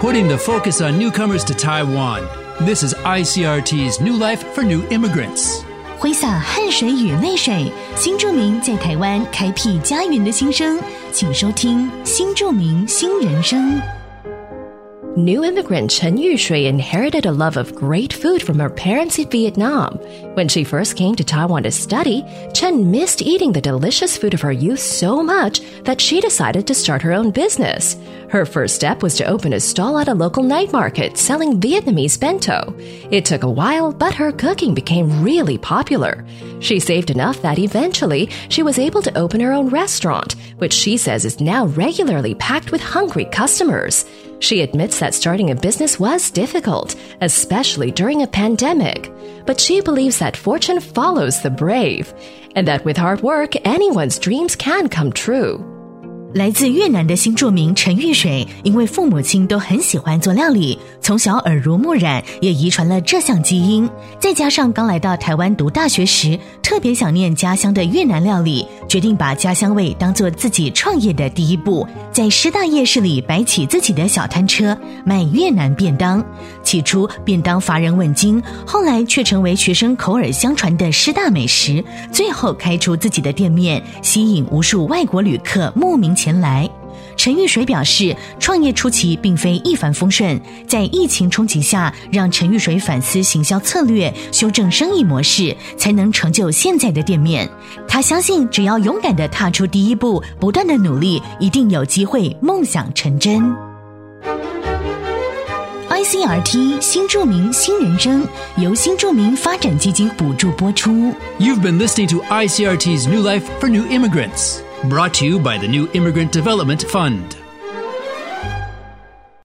putting the focus on newcomers to Taiwan. This is ICRT's New Life for New Immigrants. 挥洒汗水与泪水，新住民在台湾开辟家园的心声，请收听《新住民新人生》。 New immigrant Chen Yushui inherited a love of great food from her parents in Vietnam. When she first came to Taiwan to study, Chen missed eating the delicious food of her youth so much that she decided to start her own business. Her first step was to open a stall at a local night market selling Vietnamese bento. It took a while, but her cooking became really popular. She saved enough that eventually she was able to open her own restaurant, which she says is now regularly packed with hungry customers. She admits that starting a business was difficult, especially during a pandemic. But she believes that fortune follows the brave, and that with hard work, anyone's dreams can come true. 来自越南的新著名陈玉水，因为父母亲都很喜欢做料理，从小耳濡目染，也遗传了这项基因。再加上刚来到台湾读大学时，特别想念家乡的越南料理，决定把家乡味当做自己创业的第一步，在师大夜市里摆起自己的小摊车，卖越南便当。起初便当乏人问津，后来却成为学生口耳相传的师大美食，最后开出自己的店面，吸引无数外国旅客慕名前前来。陈玉水表示，创业初期并非一帆风顺，在疫情冲击下，让陈玉水反思行销策略，修正生意模式，才能成就现在的店面。他相信，只要勇敢的踏出第一步，不断的努力，一定有机会梦想成真。ICRT 新著名新人生由新著名发展基金补助播出。You've been listening to ICRT's New Life for New Immigrants, brought to you by the New Immigrant Development Fund.